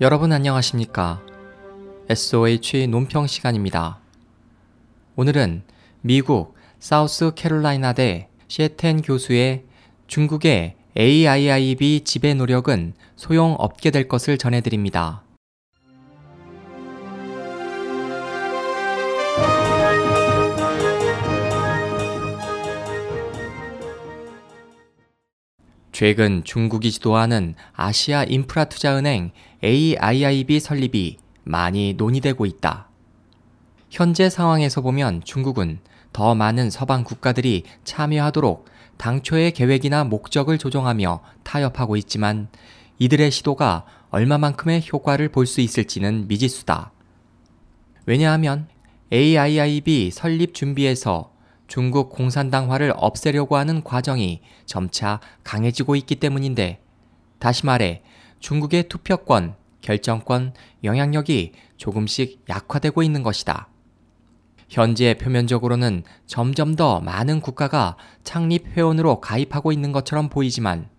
여러분 안녕하십니까? SOH 논평 시간입니다. 오늘은 미국 사우스 캐롤라이나 대 시에텐 교수의 중국의 AIIB 지배 노력은 소용없게 될 것을 전해드립니다. 최근 중국이 주도하는 아시아 인프라 투자 은행 AIIB 설립이 많이 논의되고 있다. 현재 상황에서 보면 중국은 더 많은 서방 국가들이 참여하도록 당초의 계획이나 목적을 조정하며 타협하고 있지만 이들의 시도가 얼마만큼의 효과를 볼 수 있을지는 미지수다. 왜냐하면 AIIB 설립 준비에서 중국 공산당화를 없애려고 하는 과정이 점차 강해지고 있기 때문인데 다시 말해 중국의 투표권, 결정권, 영향력이 조금씩 약화되고 있는 것이다. 현재 표면적으로는 점점 더 많은 국가가 창립 회원으로 가입하고 있는 것처럼 보이지만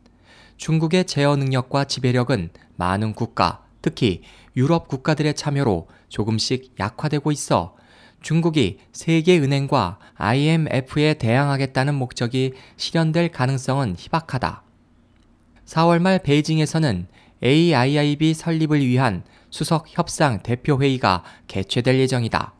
중국의 제어 능력과 지배력은 많은 국가, 특히 유럽 국가들의 참여로 조금씩 약화되고 있어 중국이 세계은행과 IMF에 대항하겠다는 목적이 실현될 가능성은 희박하다. 4월 말 베이징에서는 AIIB 설립을 위한 수석 협상 대표회의가 개최될 예정이다.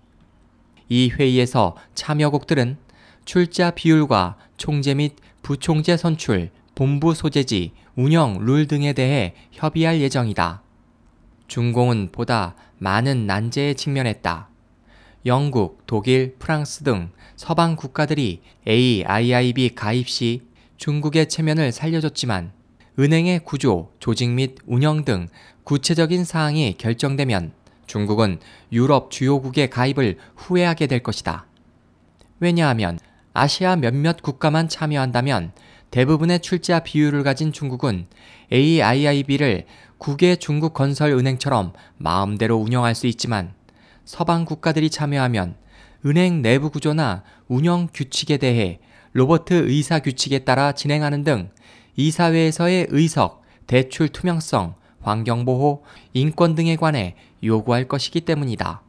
이 회의에서 참여국들은 출자 비율과 총재 및 부총재 선출, 본부 소재지, 운영 룰 등에 대해 협의할 예정이다. 중공은 보다 많은 난제에 직면했다. 영국, 독일, 프랑스 등 서방 국가들이 AIIB 가입 시 중국의 체면을 살려줬지만 은행의 구조, 조직 및 운영 등 구체적인 사항이 결정되면 중국은 유럽 주요국의 가입을 후회하게 될 것이다. 왜냐하면 아시아 몇몇 국가만 참여한다면 대부분의 출자 비율을 가진 중국은 AIIB를 국외 중국 건설 은행처럼 마음대로 운영할 수 있지만 서방 국가들이 참여하면 은행 내부 구조나 운영 규칙에 대해 로버트 의사 규칙에 따라 진행하는 등 이사회에서의 의석, 대출 투명성, 환경보호, 인권 등에 관해 요구할 것이기 때문이다.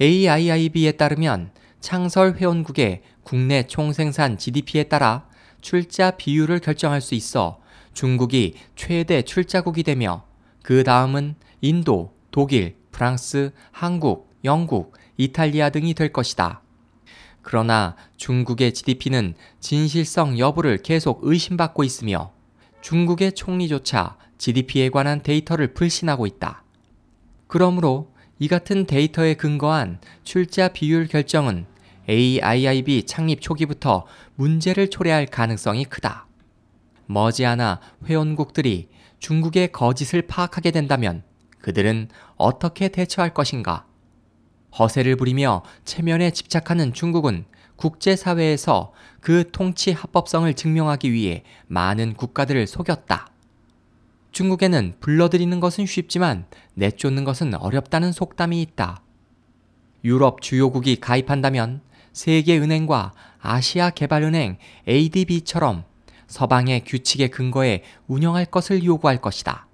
AIIB에 따르면 창설 회원국의 국내 총생산 GDP에 따라 출자 비율을 결정할 수 있어 중국이 최대 출자국이 되며 그 다음은 인도, 독일, 프랑스, 한국, 영국, 이탈리아 등이 될 것이다. 그러나 중국의 GDP는 진실성 여부를 계속 의심받고 있으며 중국의 총리조차 GDP에 관한 데이터를 불신하고 있다. 그러므로 이 같은 데이터에 근거한 출자 비율 결정은 AIIB 창립 초기부터 문제를 초래할 가능성이 크다. 머지않아 회원국들이 중국의 거짓을 파악하게 된다면 그들은 어떻게 대처할 것인가? 허세를 부리며 체면에 집착하는 중국은 국제사회에서 그 통치 합법성을 증명하기 위해 많은 국가들을 속였다. 중국에는 불러들이는 것은 쉽지만 내쫓는 것은 어렵다는 속담이 있다. 유럽 주요국이 가입한다면 세계은행과 아시아개발은행 ADB처럼 서방의 규칙에 근거해 운영할 것을 요구할 것이다.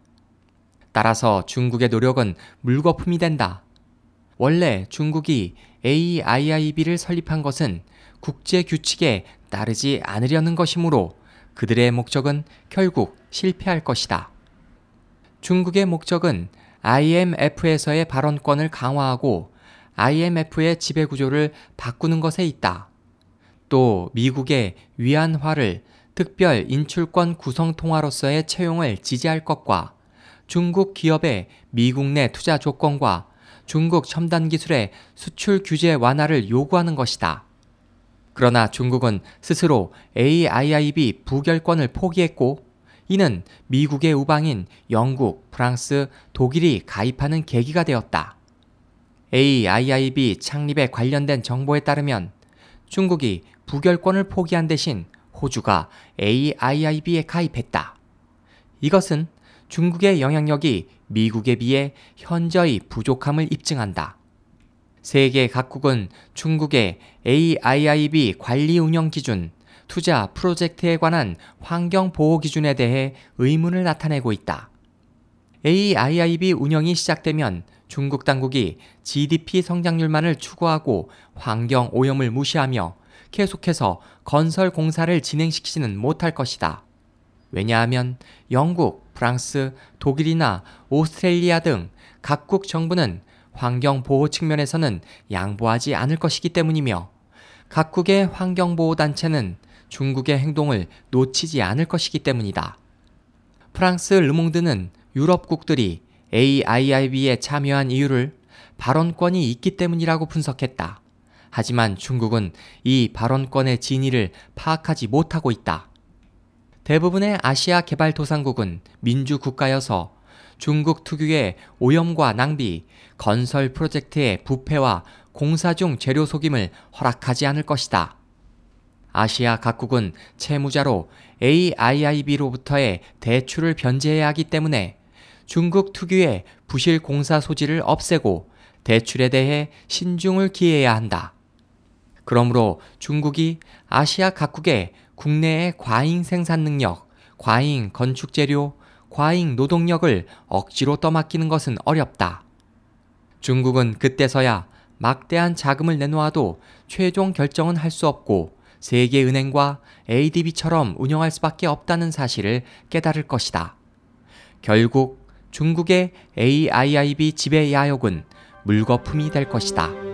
따라서 중국의 노력은 물거품이 된다. 원래 중국이 AIIB를 설립한 것은 국제 규칙에 따르지 않으려는 것이므로 그들의 목적은 결국 실패할 것이다. 중국의 목적은 IMF에서의 발언권을 강화하고 IMF의 지배 구조를 바꾸는 것에 있다. 또 미국의 위안화를 특별 인출권 구성 통화로서의 채용을 지지할 것과 중국 기업의 미국 내 투자 조건과 중국 첨단 기술의 수출 규제 완화를 요구하는 것이다. 그러나 중국은 스스로 AIIB 부결권을 포기했고 이는 미국의 우방인 영국, 프랑스, 독일이 가입하는 계기가 되었다. AIIB 창립에 관련된 정보에 따르면 중국이 부결권을 포기한 대신 호주가 AIIB에 가입했다. 이것은 중국의 영향력이 미국에 비해 현저히 부족함을 입증한다. 세계 각국은 중국의 AIIB 관리 운영 기준, 투자 프로젝트에 관한 환경 보호 기준에 대해 의문을 나타내고 있다. AIIB 운영이 시작되면 중국 당국이 GDP 성장률만을 추구하고 환경 오염을 무시하며 계속해서 건설 공사를 진행시키지는 못할 것이다. 왜냐하면 영국, 프랑스, 독일이나 오스트레일리아 등 각국 정부는 환경 보호 측면에서는 양보하지 않을 것이기 때문이며 각국의 환경 보호 단체는 중국의 행동을 놓치지 않을 것이기 때문이다. 프랑스 르몽드는 유럽국들이 AIIB에 참여한 이유를 발언권이 있기 때문이라고 분석했다. 하지만 중국은 이 발언권의 진위를 파악하지 못하고 있다. 대부분의 아시아 개발도상국은 민주국가여서 중국 특유의 오염과 낭비, 건설 프로젝트의 부패와 공사 중 재료 속임을 허락하지 않을 것이다. 아시아 각국은 채무자로 AIIB로부터의 대출을 변제해야 하기 때문에 중국 특유의 부실 공사 소지를 없애고 대출에 대해 신중을 기해야 한다. 그러므로 중국이 아시아 각국의 국내의 과잉 생산 능력, 과잉 건축 재료, 과잉 노동력을 억지로 떠맡기는 것은 어렵다. 중국은 그때서야 막대한 자금을 내놓아도 최종 결정은 할 수 없고 세계은행과 ADB처럼 운영할 수밖에 없다는 사실을 깨달을 것이다. 결국 중국의 AIIB 지배 야욕은 물거품이 될 것이다.